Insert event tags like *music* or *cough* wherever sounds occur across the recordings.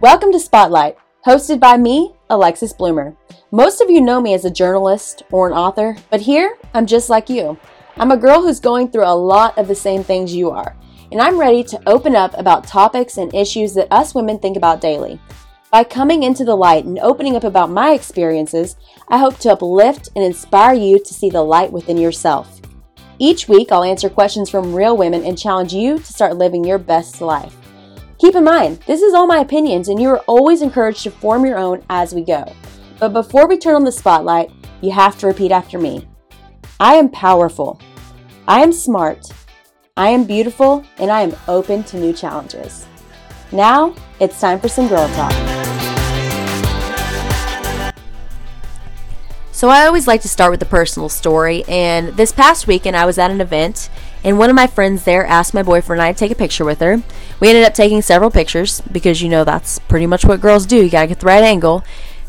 Welcome to Spotlight, hosted by me, Alexis Bloomer. Most of you know me as a journalist or an author, but here I'm just like you. I'm a girl who's going through a lot of the same things you are, and I'm ready to open up about topics and issues that us women think about daily. By coming into the light and opening up about my experiences, I hope to uplift and inspire you to see the light within yourself. Each week, I'll answer questions from real women and challenge you to start living your best life. Keep in mind, this is all my opinions, and you are always encouraged to form your own as we go. But before we turn on the spotlight, you have to repeat after me I am powerful. I am smart. I am beautiful, and I am open to new challenges. Now, it's time for some girl talk. So, I always like to start with a personal story, and this past weekend I was at an event, and one of my friends there asked my boyfriend and I to take a picture with her. We ended up taking several pictures because you know that's pretty much what girls do. You gotta get the right angle.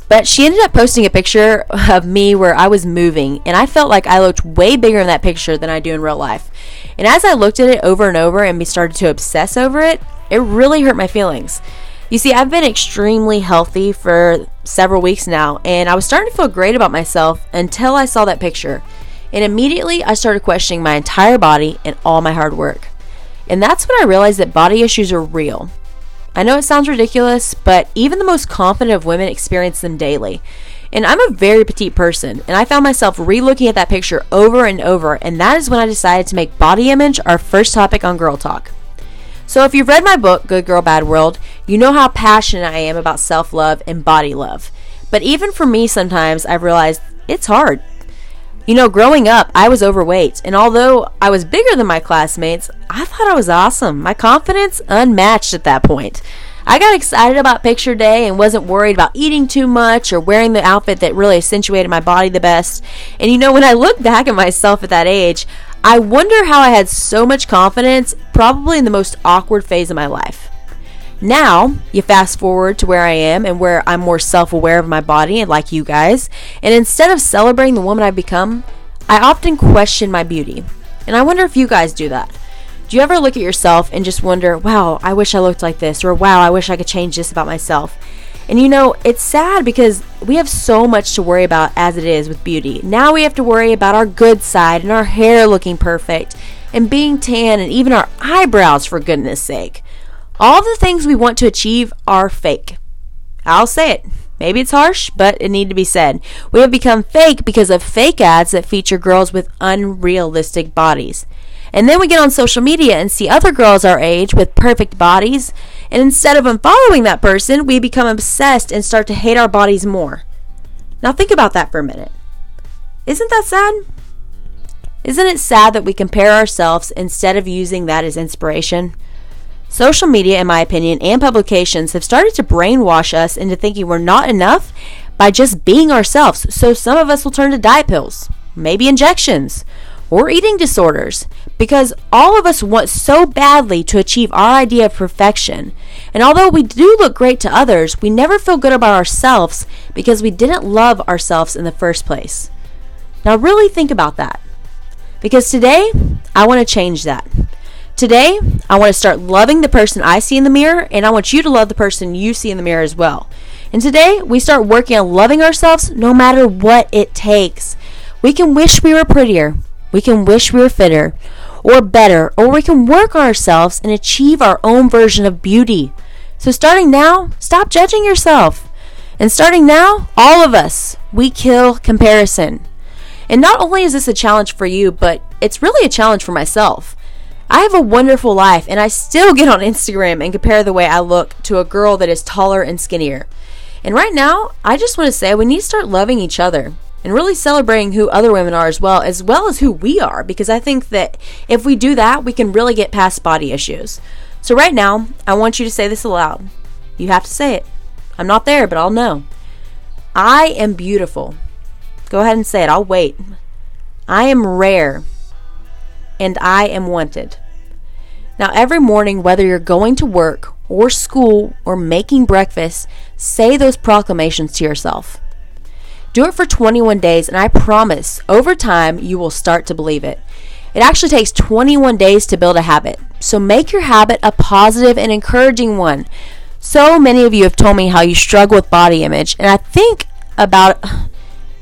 But she ended up posting a picture *laughs* of me where I was moving, and I felt like I looked way bigger in that picture than I do in real life. And as I looked at it over and over and started to obsess over it, it really hurt my feelings. You see, I've been extremely healthy for several weeks now, and I was starting to feel great about myself until I saw that picture. And immediately I started questioning my entire body and all my hard work. And that's when I realized that body issues are real. I know it sounds ridiculous, but even the most confident of women experience them daily. And I'm a very petite person, and I found myself re looking at that picture over and over, and that is when I decided to make body image our first topic on Girl Talk. So, if you've read my book, Good Girl, Bad World, you know how passionate I am about self love and body love. But even for me, sometimes I've realized it's hard. You know, growing up, I was overweight, and although I was bigger than my classmates, I thought I was awesome. My confidence unmatched at that point. I got excited about picture day and wasn't worried about eating too much or wearing the outfit that really accentuated my body the best. And you know, when I look back at myself at that age, I wonder how I had so much confidence, probably in the most awkward phase of my life. Now, you fast forward to where I am and where I'm more self aware of my body and like you guys, and instead of celebrating the woman I've become, I often question my beauty. And I wonder if you guys do that. Do you ever look at yourself and just wonder, wow, I wish I looked like this, or wow, I wish I could change this about myself? And you know, it's sad because we have so much to worry about as it is with beauty. Now we have to worry about our good side and our hair looking perfect and being tan and even our eyebrows, for goodness sake. All the things we want to achieve are fake. I'll say it. Maybe it's harsh, but it need to be said. We have become fake because of fake ads that feature girls with unrealistic bodies. And then we get on social media and see other girls our age with perfect bodies, and instead of unfollowing that person, we become obsessed and start to hate our bodies more. Now think about that for a minute. Isn't that sad? Isn't it sad that we compare ourselves instead of using that as inspiration? Social media, in my opinion, and publications have started to brainwash us into thinking we're not enough by just being ourselves. So some of us will turn to diet pills, maybe injections, or eating disorders because all of us want so badly to achieve our idea of perfection. And although we do look great to others, we never feel good about ourselves because we didn't love ourselves in the first place. Now, really think about that. Because today, I want to change that. Today, I want to start loving the person I see in the mirror, and I want you to love the person you see in the mirror as well. And today, we start working on loving ourselves no matter what it takes. We can wish we were prettier, we can wish we were fitter, or better, or we can work on ourselves and achieve our own version of beauty. So, starting now, stop judging yourself. And starting now, all of us, we kill comparison. And not only is this a challenge for you, but it's really a challenge for myself. I have a wonderful life, and I still get on Instagram and compare the way I look to a girl that is taller and skinnier. And right now, I just want to say we need to start loving each other and really celebrating who other women are as well, as well as who we are, because I think that if we do that, we can really get past body issues. So, right now, I want you to say this aloud. You have to say it. I'm not there, but I'll know. I am beautiful. Go ahead and say it. I'll wait. I am rare and I am wanted. Now, every morning, whether you're going to work or school or making breakfast, say those proclamations to yourself. Do it for 21 days, and I promise over time you will start to believe it. It actually takes 21 days to build a habit, so make your habit a positive and encouraging one. So many of you have told me how you struggle with body image, and I think about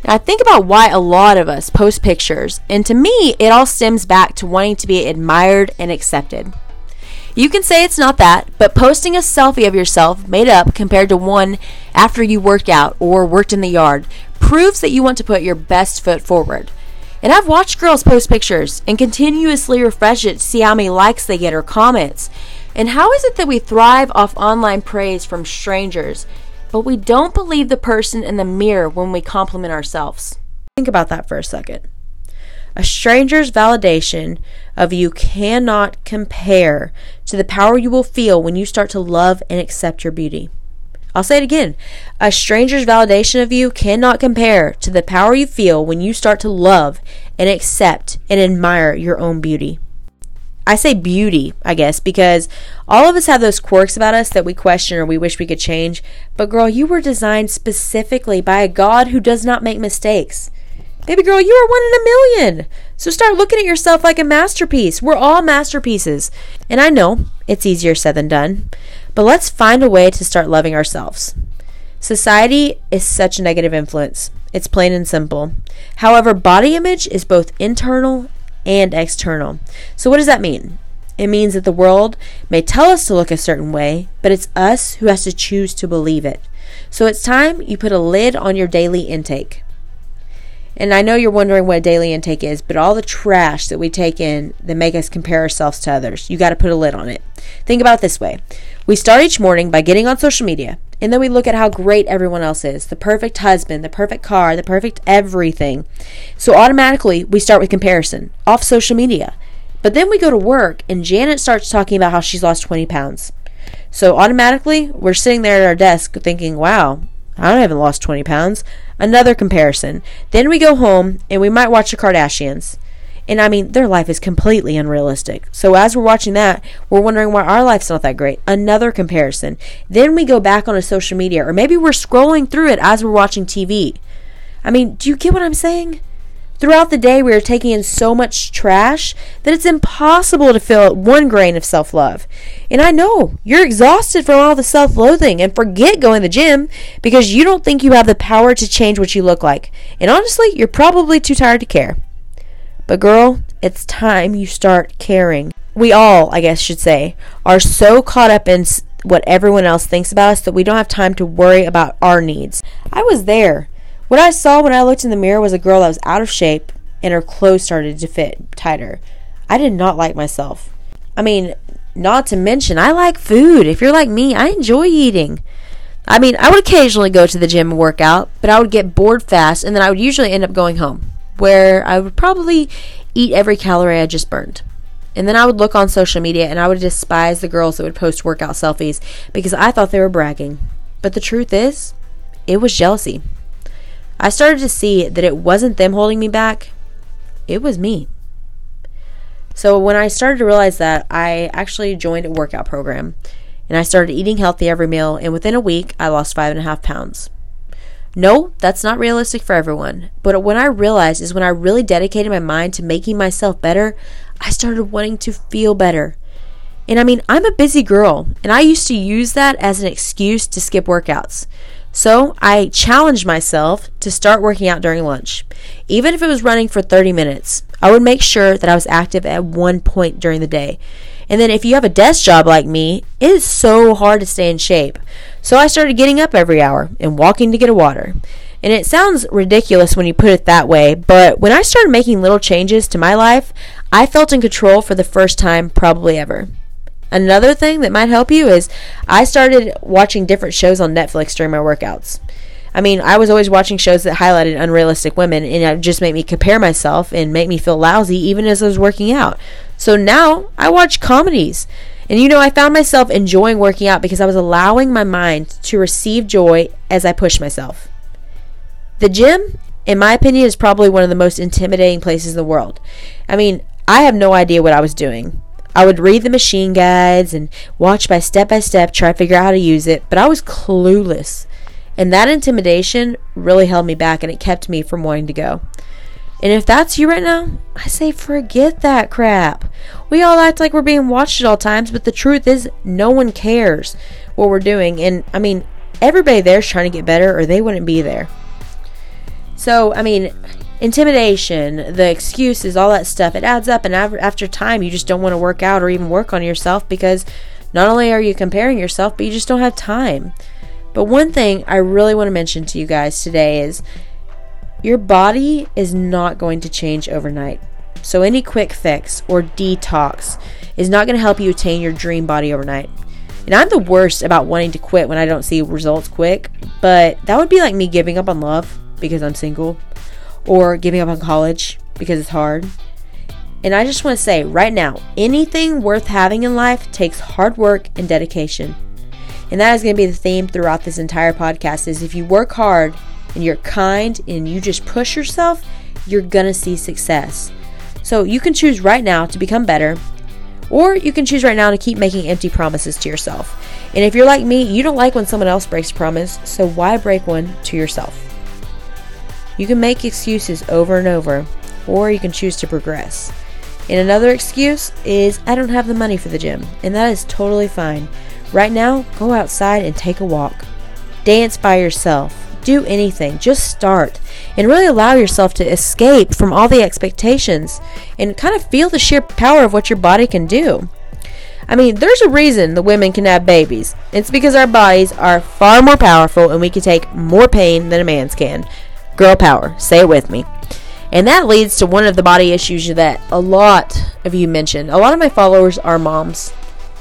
I think about why a lot of us post pictures, and to me, it all stems back to wanting to be admired and accepted. You can say it's not that, but posting a selfie of yourself made up compared to one after you worked out or worked in the yard proves that you want to put your best foot forward. And I've watched girls post pictures and continuously refresh it to see how many likes they get or comments. And how is it that we thrive off online praise from strangers, but we don't believe the person in the mirror when we compliment ourselves? Think about that for a second. A stranger's validation of you cannot compare to the power you will feel when you start to love and accept your beauty. I'll say it again. A stranger's validation of you cannot compare to the power you feel when you start to love and accept and admire your own beauty. I say beauty, I guess, because all of us have those quirks about us that we question or we wish we could change. But girl, you were designed specifically by a God who does not make mistakes. Baby girl, you are one in a million. So start looking at yourself like a masterpiece. We're all masterpieces. And I know it's easier said than done. But let's find a way to start loving ourselves. Society is such a negative influence. It's plain and simple. However, body image is both internal and external. So, what does that mean? It means that the world may tell us to look a certain way, but it's us who has to choose to believe it. So, it's time you put a lid on your daily intake. And I know you're wondering what a daily intake is, but all the trash that we take in that make us compare ourselves to others, you got to put a lid on it. Think about this way. We start each morning by getting on social media, and then we look at how great everyone else is the perfect husband, the perfect car, the perfect everything. So automatically, we start with comparison off social media. But then we go to work, and Janet starts talking about how she's lost 20 pounds. So automatically, we're sitting there at our desk thinking, wow, I haven't lost 20 pounds. Another comparison. Then we go home and we might watch the Kardashians. And I mean, their life is completely unrealistic. So as we're watching that, we're wondering why our life's not that great. Another comparison. Then we go back on a social media, or maybe we're scrolling through it as we're watching TV. I mean, do you get what I'm saying? Throughout the day, we are taking in so much trash that it's impossible to feel one grain of self love. And I know you're exhausted from all the self loathing and forget going to the gym because you don't think you have the power to change what you look like. And honestly, you're probably too tired to care. But, girl, it's time you start caring. We all, I guess, should say, are so caught up in what everyone else thinks about us that we don't have time to worry about our needs. I was there. What I saw when I looked in the mirror was a girl that was out of shape and her clothes started to fit tighter. I did not like myself. I mean, not to mention, I like food. If you're like me, I enjoy eating. I mean, I would occasionally go to the gym and work out, but I would get bored fast and then I would usually end up going home, where I would probably eat every calorie I just burned. And then I would look on social media and I would despise the girls that would post workout selfies because I thought they were bragging. But the truth is, it was jealousy. I started to see that it wasn't them holding me back, it was me. So when I started to realize that, I actually joined a workout program and I started eating healthy every meal, and within a week, I lost five and a half pounds. No, that's not realistic for everyone. But what I realized is when I really dedicated my mind to making myself better, I started wanting to feel better. And I mean, I'm a busy girl, and I used to use that as an excuse to skip workouts. So I challenged myself to start working out during lunch. Even if it was running for 30 minutes, I would make sure that I was active at one point during the day. And then if you have a desk job like me, it is so hard to stay in shape. So I started getting up every hour and walking to get a water. And it sounds ridiculous when you put it that way, but when I started making little changes to my life, I felt in control for the first time probably ever. Another thing that might help you is I started watching different shows on Netflix during my workouts. I mean, I was always watching shows that highlighted unrealistic women, and it just made me compare myself and make me feel lousy even as I was working out. So now I watch comedies. And you know, I found myself enjoying working out because I was allowing my mind to receive joy as I pushed myself. The gym, in my opinion, is probably one of the most intimidating places in the world. I mean, I have no idea what I was doing. I would read the machine guides and watch by step by step, try to figure out how to use it, but I was clueless. And that intimidation really held me back and it kept me from wanting to go. And if that's you right now, I say forget that crap. We all act like we're being watched at all times, but the truth is, no one cares. what we're doing. And I mean, everybody there's trying to get better or they wouldn't be there. So, I mean, intimidation, the excuses, all that stuff, it adds up. And after time, you just don't want to work out or even work on yourself because not only are you comparing yourself, but you just don't have time. But one thing I really want to mention to you guys today is your body is not going to change overnight. So, any quick fix or detox is not going to help you attain your dream body overnight. And I'm the worst about wanting to quit when I don't see results quick, but that would be like me giving up on love because I'm single or giving up on college because it's hard. And I just want to say right now, anything worth having in life takes hard work and dedication. And that is going to be the theme throughout this entire podcast is if you work hard and you're kind and you just push yourself, you're to see success. So you can choose right now to become better or you can choose right now to keep making empty promises to yourself. And if you're like me, you don't like when someone else breaks a promise, so why break one to yourself? You can make excuses over and over, or you can choose to progress. And another excuse is I don't have the money for the gym, and that is totally fine. Right now, go outside and take a walk. Dance by yourself. Do anything. Just start and really allow yourself to escape from all the expectations and kind of feel the sheer power of what your body can do. I mean, there's a reason the women can have babies. It's because our bodies are far more powerful and we can take more pain than a man's can. Girl power. Say it with me. And that leads to one of the body issues that a lot of you mentioned. A lot of my followers are moms.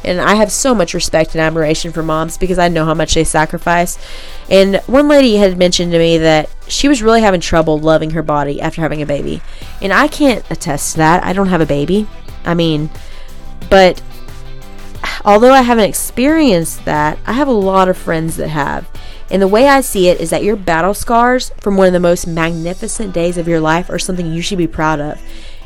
And I have so much respect and admiration for moms because I know how much they sacrifice. And one lady had mentioned to me that she was really having trouble loving her body after having a baby. And I can't attest to that. I don't have a baby. I mean, but although I haven't experienced that, I have a lot of friends that have. And the way I see it is that your battle scars from one of the most magnificent days of your life are something you should be proud of.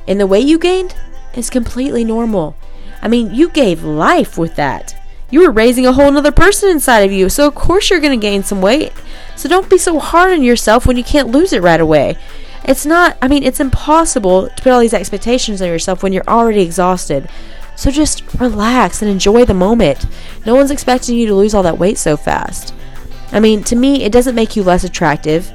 And the way you gained is completely normal. I mean, you gave life with that. You were raising a whole other person inside of you, so of course you're going to gain some weight. So don't be so hard on yourself when you can't lose it right away. It's not, I mean, it's impossible to put all these expectations on yourself when you're already exhausted. So just relax and enjoy the moment. No one's expecting you to lose all that weight so fast. I mean, to me, it doesn't make you less attractive.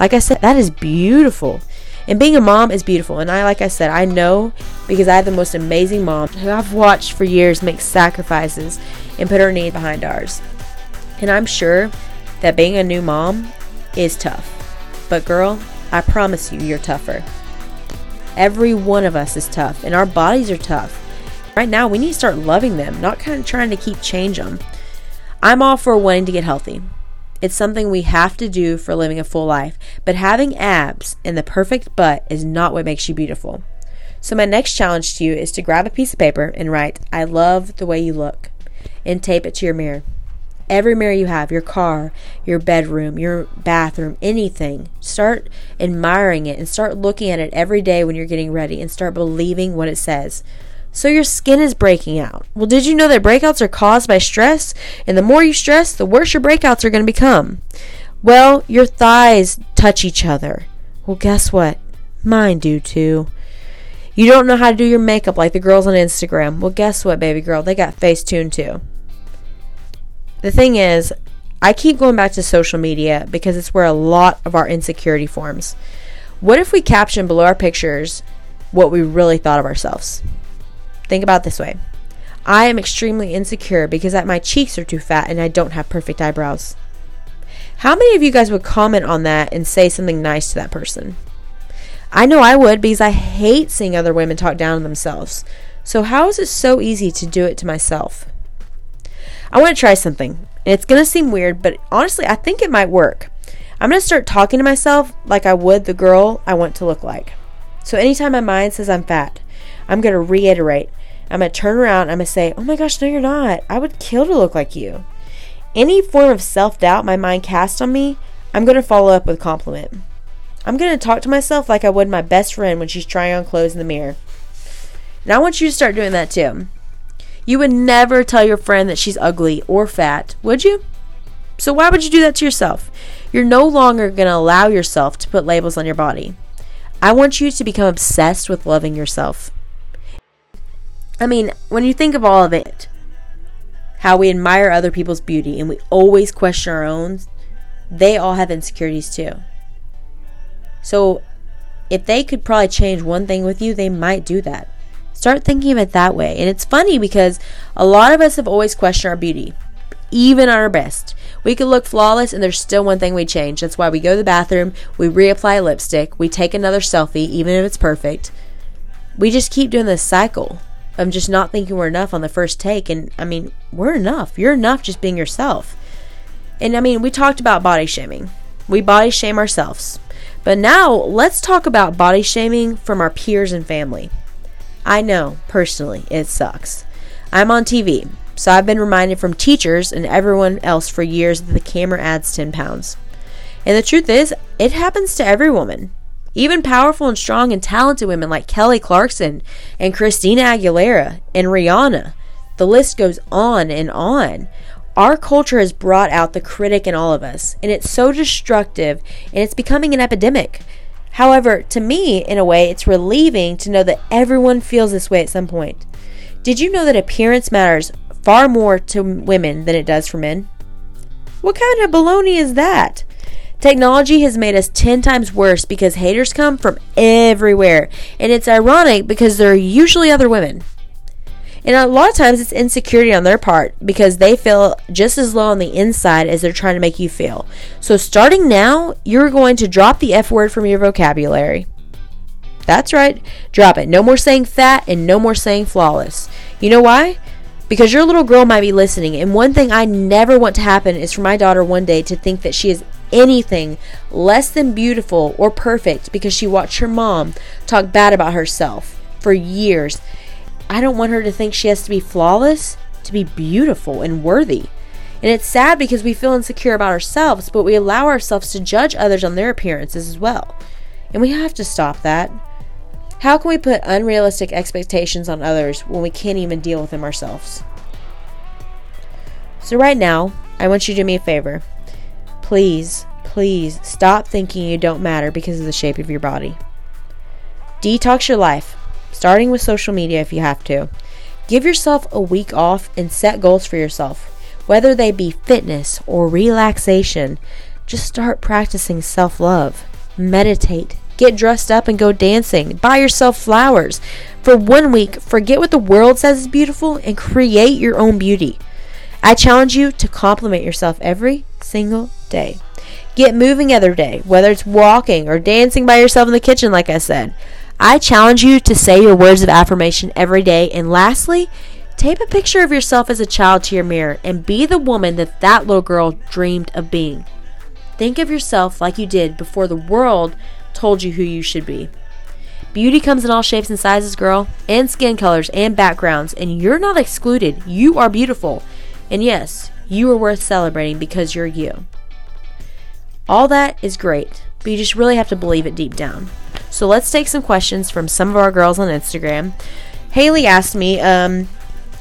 Like I said, that is beautiful. And being a mom is beautiful. And I, like I said, I know because I have the most amazing mom who I've watched for years make sacrifices and put her needs behind ours. And I'm sure that being a new mom is tough. But girl, I promise you, you're tougher. Every one of us is tough, and our bodies are tough. Right now, we need to start loving them, not kind of trying to keep change them. I'm all for wanting to get healthy. It's something we have to do for living a full life, but having abs and the perfect butt is not what makes you beautiful. So, my next challenge to you is to grab a piece of paper and write, I love the way you look, and tape it to your mirror. Every mirror you have, your car, your bedroom, your bathroom, anything, start admiring it and start looking at it every day when you're getting ready and start believing what it says. So your skin is breaking out. Well, did you know that breakouts are caused by stress? And the more you stress, the worse your breakouts are going to become. Well, your thighs touch each other. Well, guess what? Mine do too. You don't know how to do your makeup like the girls on Instagram. Well, guess what, baby girl? They got Facetune too. The thing is, I keep going back to social media because it's where a lot of our insecurity forms. What if we caption below our pictures what we really thought of ourselves? Think about this way I am extremely insecure because my cheeks are too fat and I don't have perfect eyebrows. How many of you guys would comment on that and say something nice to that person? I know I would because I hate seeing other women talk down to themselves. So, how is it so easy to do it to myself? I want to try something. It's going to seem weird, but honestly, I think it might work. I'm going to start talking to myself like I would the girl I want to look like. So, anytime my mind says I'm fat, I'm going to reiterate I'm going to turn around. I'm going to say, Oh my gosh, no, you're not. I would kill to look like you. Any form of self doubt my mind casts on me, I'm going to follow up with compliment. I'm going to talk to myself like I would my best friend when she's trying on clothes in the mirror. And I want you to start doing that too. You would never tell your friend that she's ugly or fat, would you? So why would you do that to yourself? You're no longer going to allow yourself to put labels on your body. I want you to become obsessed with loving yourself. I mean, when you think of all of it, how we admire other people's beauty and we always question our own, they all have insecurities too. So, if they could probably change one thing with you, they might do that. Start thinking of it that way. And it's funny because a lot of us have always questioned our beauty, even our best. We could look flawless and there's still one thing we change. That's why we go to the bathroom, we reapply lipstick, we take another selfie, even if it's perfect. We just keep doing this cycle of just not thinking we're enough on the first take. And I mean, we're enough. You're enough just being yourself. And I mean, we talked about body shaming. We body shame ourselves. But now let's talk about body shaming from our peers and family. I know, personally, it sucks. I'm on TV, so I've been reminded from teachers and everyone else for years that the camera adds 10 pounds. And the truth is, it happens to every woman. Even powerful and strong and talented women like Kelly Clarkson and Christina Aguilera and Rihanna. The list goes on and on. Our culture has brought out the critic in all of us, and it's so destructive and it's becoming an epidemic. However, to me, in a way, it's relieving to know that everyone feels this way at some point. Did you know that appearance matters far more to women than it does for men? What kind of baloney is that? Technology has made us 10 times worse because haters come from everywhere. And it's ironic because they're usually other women. And a lot of times it's insecurity on their part because they feel just as low on the inside as they're trying to make you feel. So starting now, you're going to drop the F word from your vocabulary. That's right, drop it. No more saying fat and no more saying flawless. You know why? Because your little girl might be listening, and one thing I never want to happen is for my daughter one day to think that she is anything less than beautiful or perfect because she watched her mom talk bad about herself for years I don't want her to think she has to be flawless to be beautiful and worthy. And it's sad because we feel insecure about ourselves, but we allow ourselves to judge others on their appearances as well. And we have to stop that. How can we put unrealistic expectations on others when we can't even deal with them ourselves? So, right now, I want you to do me a favor. Please, please stop thinking you don't matter because of the shape of your body. Detox your life starting with social media if you have to. Give yourself a week off and set goals for yourself, whether they be fitness or relaxation. Just start practicing self love. Meditate. Get dressed up and go dancing. Buy yourself flowers. For one week, forget what the world says is beautiful and create your own beauty. I challenge you to compliment yourself every single day. Get moving every day, whether it's walking or dancing by yourself in the kitchen, like I said. I challenge you to say your words of affirmation every day. And lastly, tape a picture of yourself as a child to your mirror and be the woman that that little girl dreamed of being. Think of yourself like you did before the world told you who you should be. Beauty comes in all shapes and sizes, girl, and skin colors and backgrounds, and you're not excluded. You are beautiful. And yes, you are worth celebrating because you're you. All that is great, but you just really have to believe it deep down. So let's take some questions from some of our girls on Instagram. Haley asked me, um,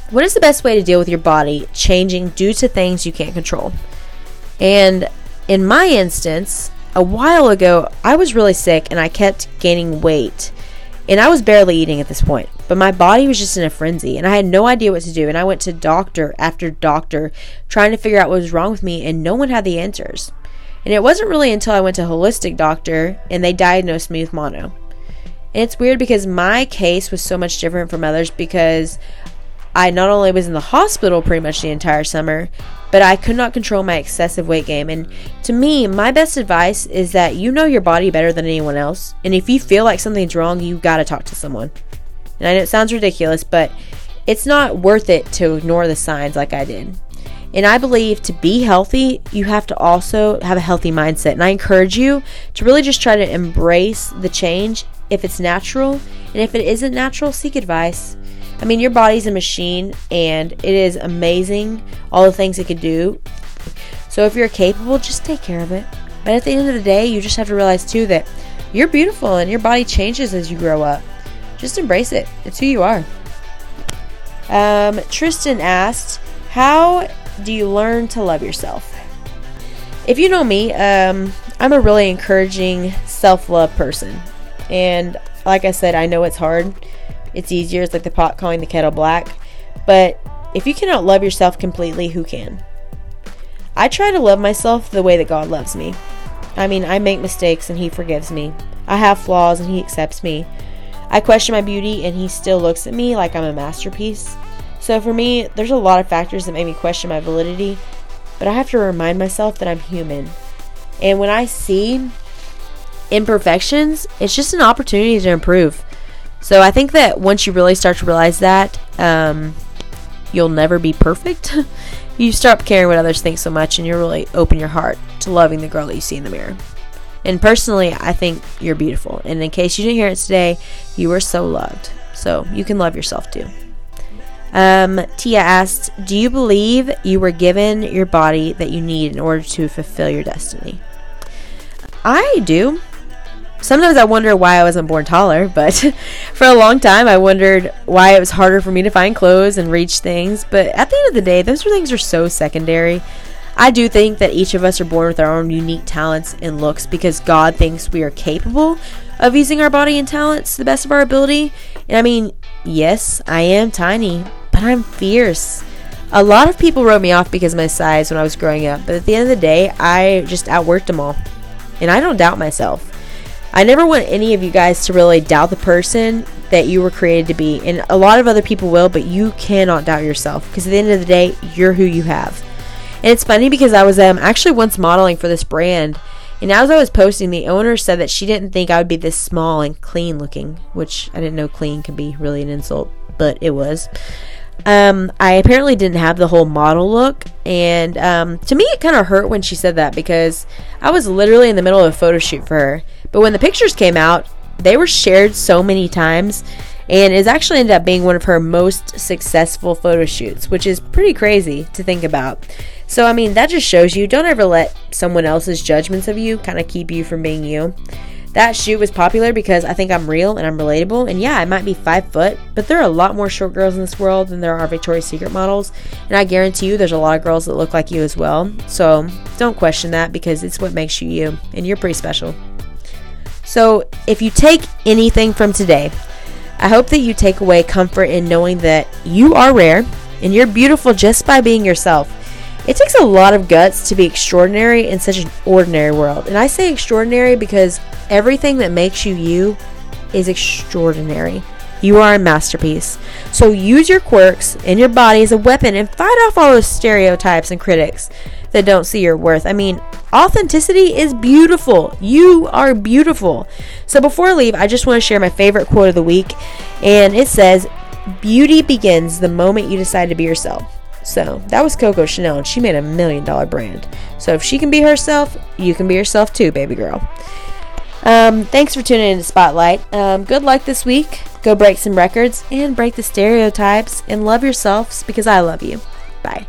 what is the best way to deal with your body changing due to things you can't control? And in my instance, a while ago, I was really sick and I kept gaining weight. And I was barely eating at this point, but my body was just in a frenzy and I had no idea what to do. And I went to doctor after doctor trying to figure out what was wrong with me, and no one had the answers. And it wasn't really until I went to a holistic doctor and they diagnosed me with mono. And it's weird because my case was so much different from others because I not only was in the hospital pretty much the entire summer, but I could not control my excessive weight gain. And to me, my best advice is that you know your body better than anyone else. And if you feel like something's wrong, you got to talk to someone. And I know it sounds ridiculous, but it's not worth it to ignore the signs like I did. And I believe to be healthy, you have to also have a healthy mindset. And I encourage you to really just try to embrace the change if it's natural. And if it isn't natural, seek advice. I mean, your body's a machine and it is amazing all the things it could do. So if you're capable, just take care of it. But at the end of the day, you just have to realize too that you're beautiful and your body changes as you grow up. Just embrace it. It's who you are. Um, Tristan asked, How do you learn to love yourself? If you know me, um, I'm a really encouraging self love person. And like I said, I know it's hard. It's easier. It's like the pot calling the kettle black. But if you cannot love yourself completely, who can? I try to love myself the way that God loves me. I mean, I make mistakes and He forgives me. I have flaws and He accepts me. I question my beauty and He still looks at me like I'm a masterpiece. So for me, there's a lot of factors that make me question my validity, but I have to remind myself that I'm human. And when I see imperfections, it's just an opportunity to improve. So I think that once you really start to realize that, um, you'll never be perfect. *laughs* you stop caring what others think so much and you really open your heart to loving the girl that you see in the mirror. And personally, I think you're beautiful. And in case you didn't hear it today, you are so loved. So you can love yourself too. Um, Tia asked, Do you believe you were given your body that you need in order to fulfill your destiny? I do. Sometimes I wonder why I wasn't born taller, but *laughs* for a long time I wondered why it was harder for me to find clothes and reach things. But at the end of the day, those things are so secondary. I do think that each of us are born with our own unique talents and looks because God thinks we are capable of using our body and talents to the best of our ability. And I mean, yes, I am tiny, but I'm fierce. A lot of people wrote me off because of my size when I was growing up, but at the end of the day, I just outworked them all. And I don't doubt myself. I never want any of you guys to really doubt the person that you were created to be. And a lot of other people will, but you cannot doubt yourself because at the end of the day, you're who you have. And it's funny because I was um, actually once modeling for this brand. And as I was posting, the owner said that she didn't think I would be this small and clean looking, which I didn't know clean could be really an insult, but it was. Um, I apparently didn't have the whole model look, and um, to me, it kind of hurt when she said that because I was literally in the middle of a photo shoot for her. But when the pictures came out, they were shared so many times, and it's actually ended up being one of her most successful photo shoots, which is pretty crazy to think about. So, I mean, that just shows you don't ever let someone else's judgments of you kind of keep you from being you. That shoot was popular because I think I'm real and I'm relatable. And yeah, I might be five foot, but there are a lot more short girls in this world than there are Victoria's Secret models. And I guarantee you there's a lot of girls that look like you as well. So don't question that because it's what makes you you. And you're pretty special. So if you take anything from today, I hope that you take away comfort in knowing that you are rare and you're beautiful just by being yourself. It takes a lot of guts to be extraordinary in such an ordinary world. And I say extraordinary because everything that makes you you is extraordinary. You are a masterpiece. So use your quirks and your body as a weapon and fight off all those stereotypes and critics that don't see your worth. I mean, authenticity is beautiful. You are beautiful. So before I leave, I just want to share my favorite quote of the week. And it says, Beauty begins the moment you decide to be yourself. So that was Coco Chanel, and she made a million dollar brand. So if she can be herself, you can be yourself too, baby girl. Um, thanks for tuning in to Spotlight. Um, good luck this week. Go break some records and break the stereotypes and love yourselves because I love you. Bye.